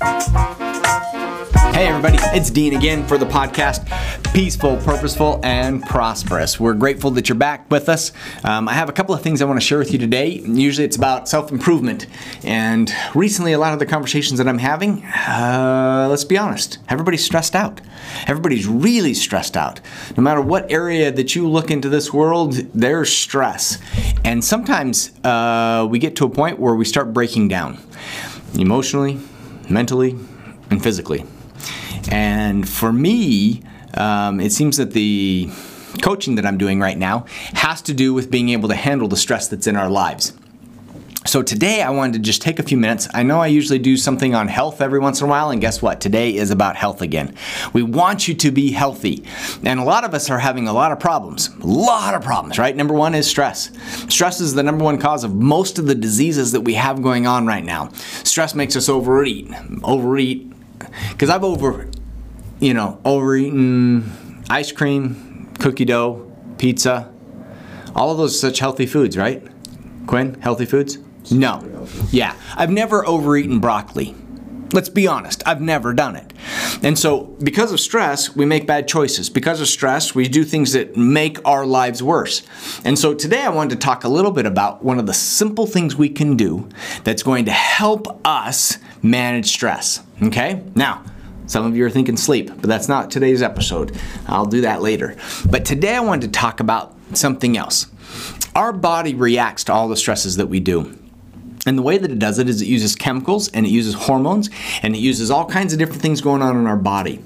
Hey, everybody, it's Dean again for the podcast Peaceful, Purposeful, and Prosperous. We're grateful that you're back with us. Um, I have a couple of things I want to share with you today. Usually it's about self improvement. And recently, a lot of the conversations that I'm having, uh, let's be honest, everybody's stressed out. Everybody's really stressed out. No matter what area that you look into this world, there's stress. And sometimes uh, we get to a point where we start breaking down emotionally, mentally, and physically. And for me, um, it seems that the coaching that I'm doing right now has to do with being able to handle the stress that's in our lives. So today I wanted to just take a few minutes. I know I usually do something on health every once in a while, and guess what? Today is about health again. We want you to be healthy. And a lot of us are having a lot of problems. A lot of problems, right? Number one is stress. Stress is the number one cause of most of the diseases that we have going on right now. Stress makes us overeat. Overeat. Because I've over, you know, overeaten ice cream, cookie dough, pizza, all of those such healthy foods, right? Quinn, healthy foods? No. Yeah. I've never overeaten broccoli. Let's be honest, I've never done it. And so, because of stress, we make bad choices. Because of stress, we do things that make our lives worse. And so, today I wanted to talk a little bit about one of the simple things we can do that's going to help us manage stress. Okay? Now, some of you are thinking sleep, but that's not today's episode. I'll do that later. But today I wanted to talk about something else. Our body reacts to all the stresses that we do. And the way that it does it is it uses chemicals and it uses hormones and it uses all kinds of different things going on in our body.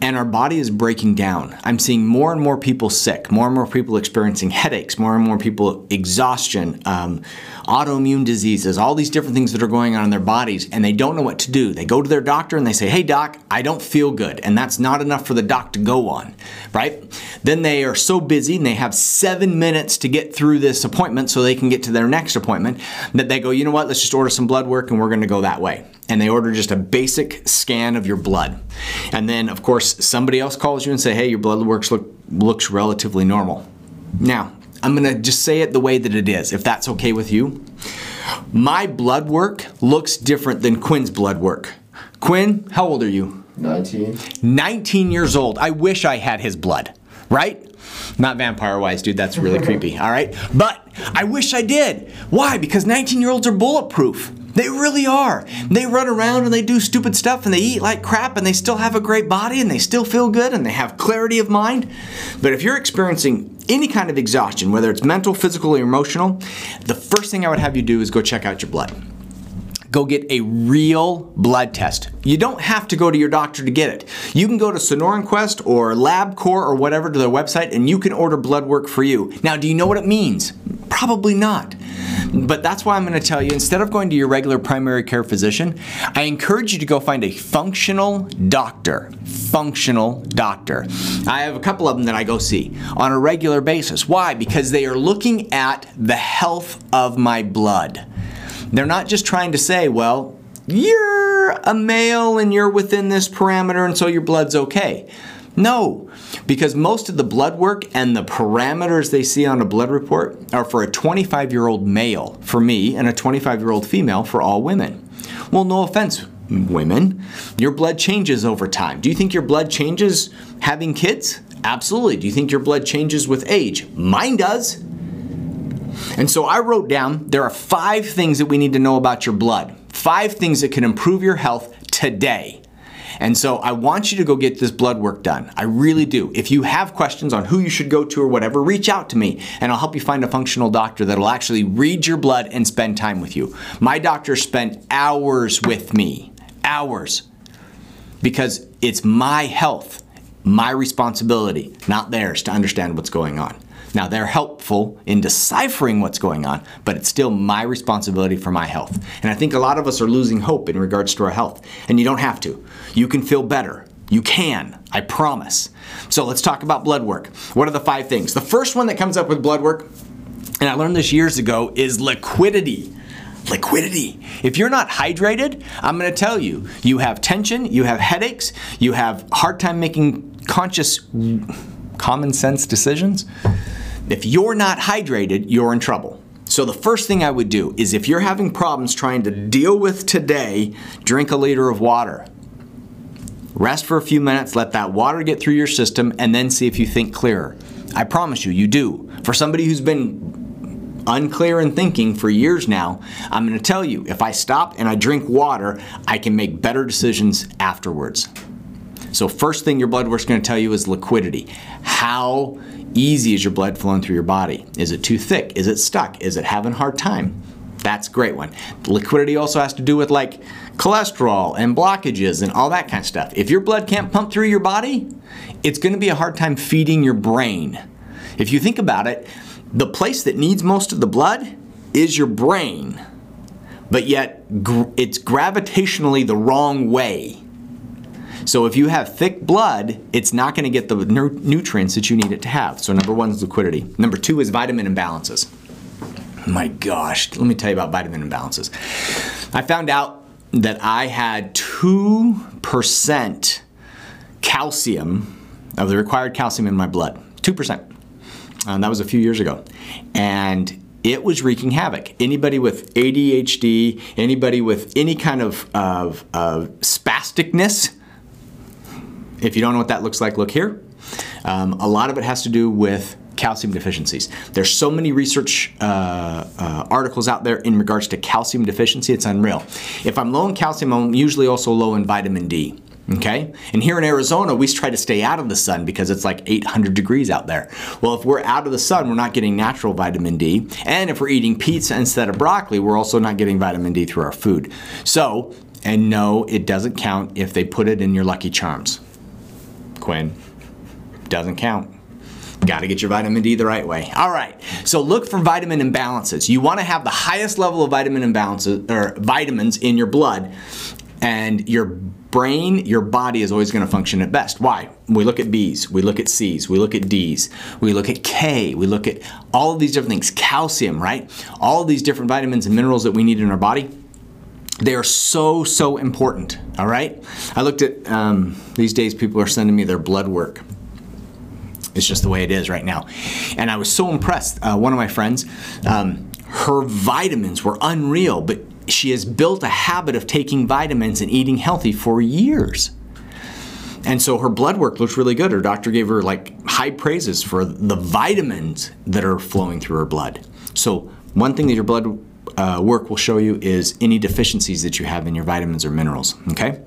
And our body is breaking down. I'm seeing more and more people sick, more and more people experiencing headaches, more and more people exhaustion, um, autoimmune diseases, all these different things that are going on in their bodies, and they don't know what to do. They go to their doctor and they say, Hey, doc, I don't feel good. And that's not enough for the doc to go on, right? Then they are so busy and they have seven minutes to get through this appointment so they can get to their next appointment that they go, You know what? Let's just order some blood work and we're going to go that way. And they order just a basic scan of your blood. And then, of course, somebody else calls you and say, Hey, your blood works look, looks relatively normal. Now, I'm going to just say it the way that it is, if that's okay with you. My blood work looks different than Quinn's blood work. Quinn, how old are you? 19. 19 years old. I wish I had his blood, right? Not vampire wise, dude, that's really creepy, all right? But I wish I did. Why? Because 19 year olds are bulletproof. They really are. They run around and they do stupid stuff and they eat like crap and they still have a great body and they still feel good and they have clarity of mind. But if you're experiencing any kind of exhaustion, whether it's mental, physical, or emotional, the first thing I would have you do is go check out your blood go get a real blood test. You don't have to go to your doctor to get it. You can go to Sonoran Quest or LabCorp or whatever to their website and you can order blood work for you. Now, do you know what it means? Probably not. But that's why I'm going to tell you instead of going to your regular primary care physician, I encourage you to go find a functional doctor. Functional doctor. I have a couple of them that I go see on a regular basis. Why? Because they are looking at the health of my blood. They're not just trying to say, well, you're a male and you're within this parameter and so your blood's okay. No, because most of the blood work and the parameters they see on a blood report are for a 25 year old male for me and a 25 year old female for all women. Well, no offense, women, your blood changes over time. Do you think your blood changes having kids? Absolutely. Do you think your blood changes with age? Mine does. And so I wrote down there are five things that we need to know about your blood, five things that can improve your health today. And so I want you to go get this blood work done. I really do. If you have questions on who you should go to or whatever, reach out to me and I'll help you find a functional doctor that'll actually read your blood and spend time with you. My doctor spent hours with me, hours, because it's my health, my responsibility, not theirs to understand what's going on. Now, they're helpful in deciphering what's going on, but it's still my responsibility for my health. And I think a lot of us are losing hope in regards to our health. And you don't have to. You can feel better. You can, I promise. So let's talk about blood work. What are the five things? The first one that comes up with blood work, and I learned this years ago, is liquidity liquidity. If you're not hydrated, I'm going to tell you, you have tension, you have headaches, you have hard time making conscious common sense decisions. If you're not hydrated, you're in trouble. So the first thing I would do is if you're having problems trying to deal with today, drink a liter of water. Rest for a few minutes, let that water get through your system, and then see if you think clearer. I promise you, you do. For somebody who's been unclear in thinking for years now, I'm going to tell you if I stop and I drink water, I can make better decisions afterwards. So, first thing your blood work's going to tell you is liquidity. How easy is your blood flowing through your body? Is it too thick? Is it stuck? Is it having a hard time? That's a great one. Liquidity also has to do with like cholesterol and blockages and all that kind of stuff. If your blood can't pump through your body, it's going to be a hard time feeding your brain. If you think about it, the place that needs most of the blood is your brain, but yet it's gravitationally the wrong way. So if you have thick blood, it's not going to get the nutrients that you need it to have. So number one is liquidity. Number two is vitamin imbalances. My gosh, let me tell you about vitamin imbalances. I found out that I had 2% calcium, of the required calcium in my blood. 2%. And uh, that was a few years ago. And it was wreaking havoc. Anybody with ADHD, anybody with any kind of, of, of spasticness, if you don't know what that looks like, look here. Um, a lot of it has to do with calcium deficiencies. There's so many research uh, uh, articles out there in regards to calcium deficiency, it's unreal. If I'm low in calcium, I'm usually also low in vitamin D. Okay? And here in Arizona, we try to stay out of the sun because it's like 800 degrees out there. Well, if we're out of the sun, we're not getting natural vitamin D. And if we're eating pizza instead of broccoli, we're also not getting vitamin D through our food. So, and no, it doesn't count if they put it in your Lucky Charms. Quinn, doesn't count. Got to get your vitamin D the right way. All right, so look for vitamin imbalances. You want to have the highest level of vitamin imbalances or vitamins in your blood, and your brain, your body is always going to function at best. Why? We look at B's, we look at C's, we look at D's, we look at K, we look at all of these different things. Calcium, right? All these different vitamins and minerals that we need in our body. They are so, so important, all right? I looked at, um, these days people are sending me their blood work. It's just the way it is right now. And I was so impressed. Uh, one of my friends, um, her vitamins were unreal, but she has built a habit of taking vitamins and eating healthy for years. And so her blood work looks really good. Her doctor gave her like high praises for the vitamins that are flowing through her blood. So, one thing that your blood uh, work will show you is any deficiencies that you have in your vitamins or minerals. Okay?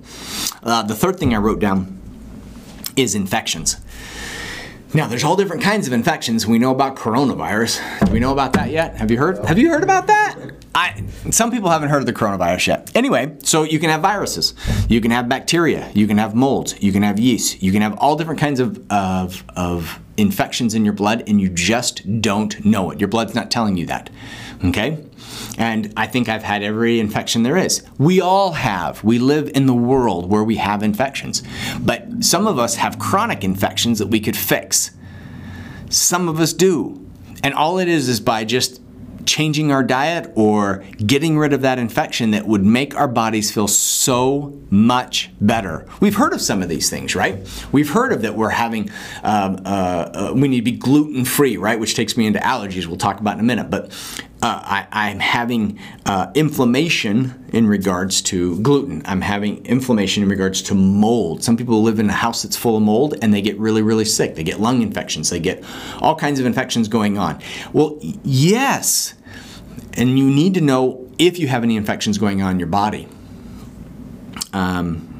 Uh, the third thing I wrote down is infections. Now, there's all different kinds of infections. We know about coronavirus. Do we know about that yet? Have you heard? Have you heard about that? I, some people haven't heard of the coronavirus yet. Anyway, so you can have viruses, you can have bacteria, you can have molds, you can have yeast, you can have all different kinds of, of, of infections in your blood, and you just don't know it. Your blood's not telling you that. Okay? And I think I've had every infection there is. We all have. We live in the world where we have infections. But some of us have chronic infections that we could fix. Some of us do. And all it is is by just changing our diet or getting rid of that infection that would make our bodies feel so much better. We've heard of some of these things, right? We've heard of that we're having, um, uh, uh, we need to be gluten free, right? Which takes me into allergies, we'll talk about in a minute. But uh, I, am having uh, inflammation in regards to gluten. I'm having inflammation in regards to mold. Some people live in a house that's full of mold and they get really, really sick. They get lung infections. They get all kinds of infections going on. Well, yes, and you need to know if you have any infections going on in your body. Um,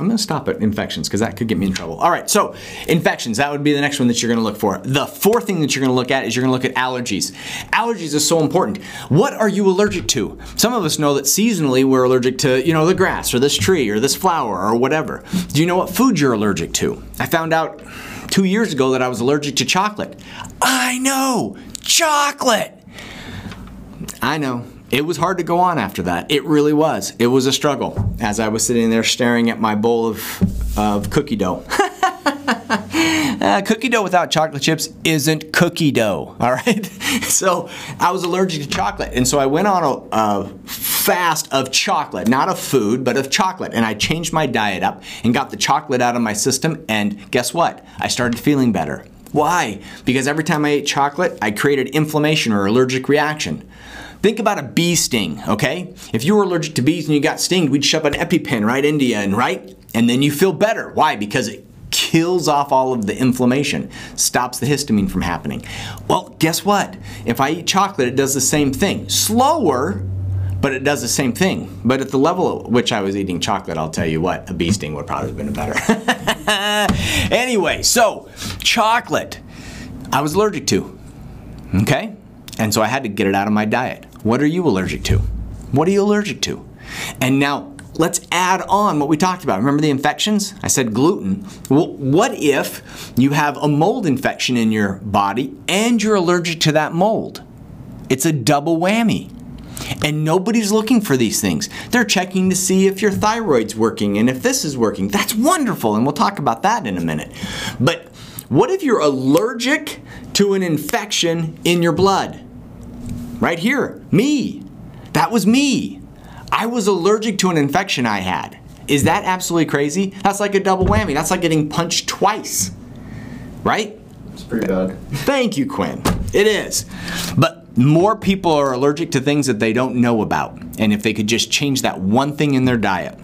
I'm to stop at infections because that could get me in trouble. All right, so infections, that would be the next one that you're to look for. The fourth thing that you're to look at is you're to look at allergies. Allergies is so important. What are you allergic to? Some of us know that seasonally we're allergic to, you know, the grass or this tree or this flower or whatever. Do you know what food you're allergic to? I found out two years ago that I was allergic to chocolate. I know, chocolate. I know. It was hard to go on after that. It really was. It was a struggle as I was sitting there staring at my bowl of, of cookie dough. uh, cookie dough without chocolate chips isn't cookie dough, all right? so I was allergic to chocolate, and so I went on a, a fast of chocolate, not of food, but of chocolate, and I changed my diet up and got the chocolate out of my system, and guess what? I started feeling better Why? Because every time I ate chocolate, I created inflammation or allergic reaction. Think about a bee sting, okay? If you were allergic to bees and you got stinged, we'd shove an EpiPen right into you, and right? And then you feel better. Why? Because it kills off all of the inflammation, stops the histamine from happening. Well, guess what? If I eat chocolate, it does the same thing. Slower, but it does the same thing. But at the level at which I was eating chocolate, I'll tell you what, a bee sting would probably have been better. anyway, so chocolate, I was allergic to. Okay? And so I had to get it out of my diet. What are you allergic to? What are you allergic to? And now let's add on what we talked about. Remember the infections? I said gluten. Well, what if you have a mold infection in your body and you're allergic to that mold? It's a double whammy. And nobody's looking for these things. They're checking to see if your thyroid's working and if this is working. That's wonderful, and we'll talk about that in a minute. But what if you're allergic to an infection in your blood? Right here, me. That was me. I was allergic to an infection I had. Is that absolutely crazy? That's like a double whammy. That's like getting punched twice. Right? It's pretty bad. Thank you, Quinn. It is. But more people are allergic to things that they don't know about. And if they could just change that one thing in their diet,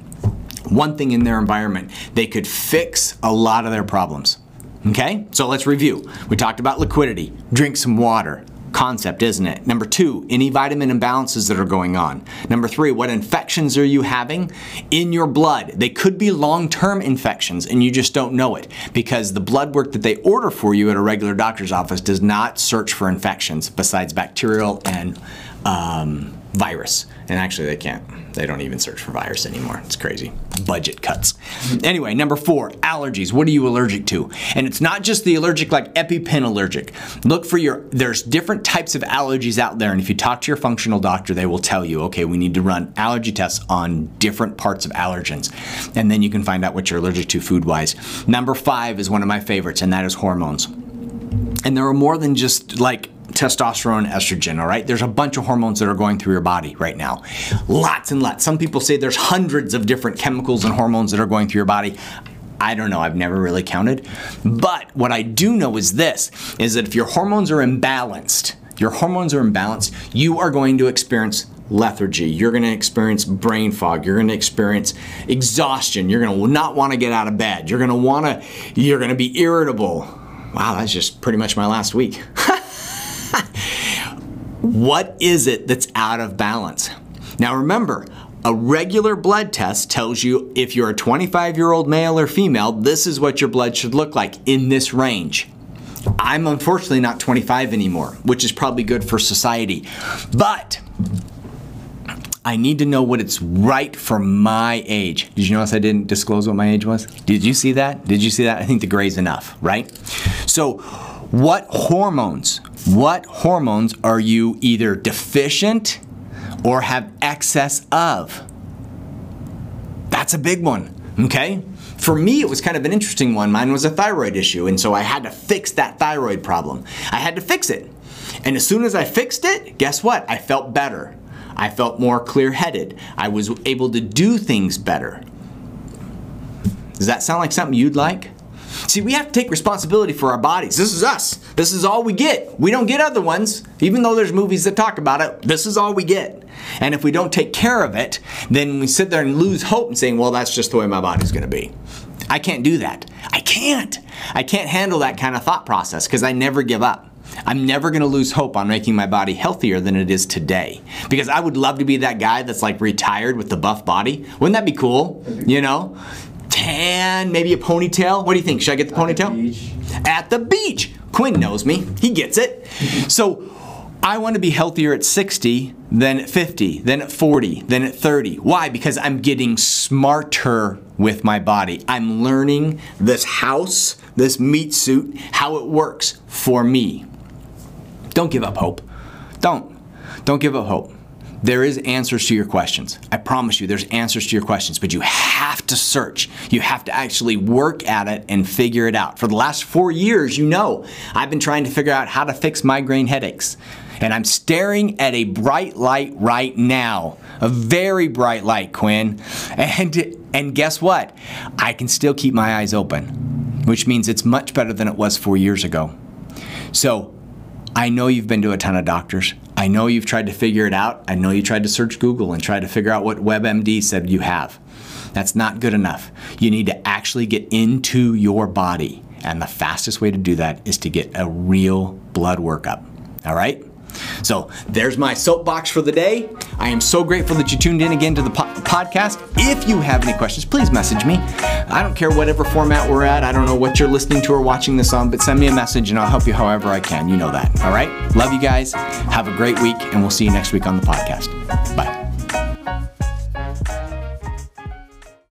one thing in their environment, they could fix a lot of their problems. Okay? So let's review. We talked about liquidity. Drink some water concept, isn't it? Number two, any vitamin imbalances that are going on. Number three, what infections are you having in your blood? They could be long-term infections and you just don't know it because the blood work that they order for you at a regular doctor's office does not search for infections besides bacterial and um, virus. And actually they can't. They don't even search for virus anymore. It's crazy. Budget cuts. Anyway, number four, allergies. What are you allergic to? And it's not just the allergic like EpiPen allergic. Look for your, there's different types of allergies out there. And if you talk to your functional doctor, they will tell you, okay, we need to run allergy tests on different parts of allergens. And then you can find out what you're allergic to food wise. Number five is one of my favorites, and that is hormones. And there are more than just like testosterone, estrogen, all right? There's a bunch of hormones that are going through your body right now. Lots and lots. Some people say there's hundreds of different chemicals and hormones that are going through your body. I don't know, I've never really counted. But what I do know is this, is that if your hormones are imbalanced, your hormones are imbalanced, you are going to experience lethargy. You're going to experience brain fog. You're going to experience exhaustion. You're going to not want to get out of bed. You're going to want to you're going to be irritable. Wow, that's just pretty much my last week. what is it that's out of balance? Now remember, a regular blood test tells you if you're a 25 year old male or female, this is what your blood should look like in this range. I'm unfortunately not 25 anymore, which is probably good for society. But I need to know what it's right for my age. Did you notice I didn't disclose what my age was? Did you see that? Did you see that? I think the gray's enough, right? So, what hormones, what hormones are you either deficient or have excess of? That's a big one, okay? For me, it was kind of an interesting one. Mine was a thyroid issue, and so I had to fix that thyroid problem. I had to fix it. And as soon as I fixed it, guess what? I felt better. I felt more clear headed. I was able to do things better. Does that sound like something you'd like? See, we have to take responsibility for our bodies. This is us. This is all we get. We don't get other ones. Even though there's movies that talk about it, this is all we get. And if we don't take care of it, then we sit there and lose hope and saying, well, that's just the way my body's going to be. I can't do that. I can't. I can't handle that kind of thought process because I never give up. I'm never gonna lose hope on making my body healthier than it is today. Because I would love to be that guy that's like retired with the buff body. Wouldn't that be cool? You know? Tan, maybe a ponytail. What do you think? Should I get the At the ponytail? beach. At the beach. Quinn knows me. He gets it. So I want to be healthier at 60 than at 50, then at 40, then at 30. Why? Because I'm getting smarter with my body. I'm learning this house, this meat suit, how it works for me. Don't give up hope. Don't. Don't give up hope. There is answers to your questions. I promise you there's answers to your questions, but you have to search. You have to actually work at it and figure it out. For the last 4 years, you know, I've been trying to figure out how to fix migraine headaches. And I'm staring at a bright light right now. A very bright light, Quinn. And and guess what? I can still keep my eyes open. which means it's much better than it was four years ago. So I know you've been to a ton of doctors. I know you've tried to figure it out. I know you tried to search Google and try to figure out what WebMD said you have. That's not good enough. You need to actually get into your body. And the fastest way to do that is to get a real blood workup. All right? So there's my soapbox for the day. I am so grateful that you tuned in again to the po- podcast. If you have any questions, please message me. I don't care whatever format we're at. I don't know what you're listening to or watching this on, but send me a message and I'll help you however I can. You know that. All right? Love you guys. Have a great week, and we'll see you next week on the podcast. Bye.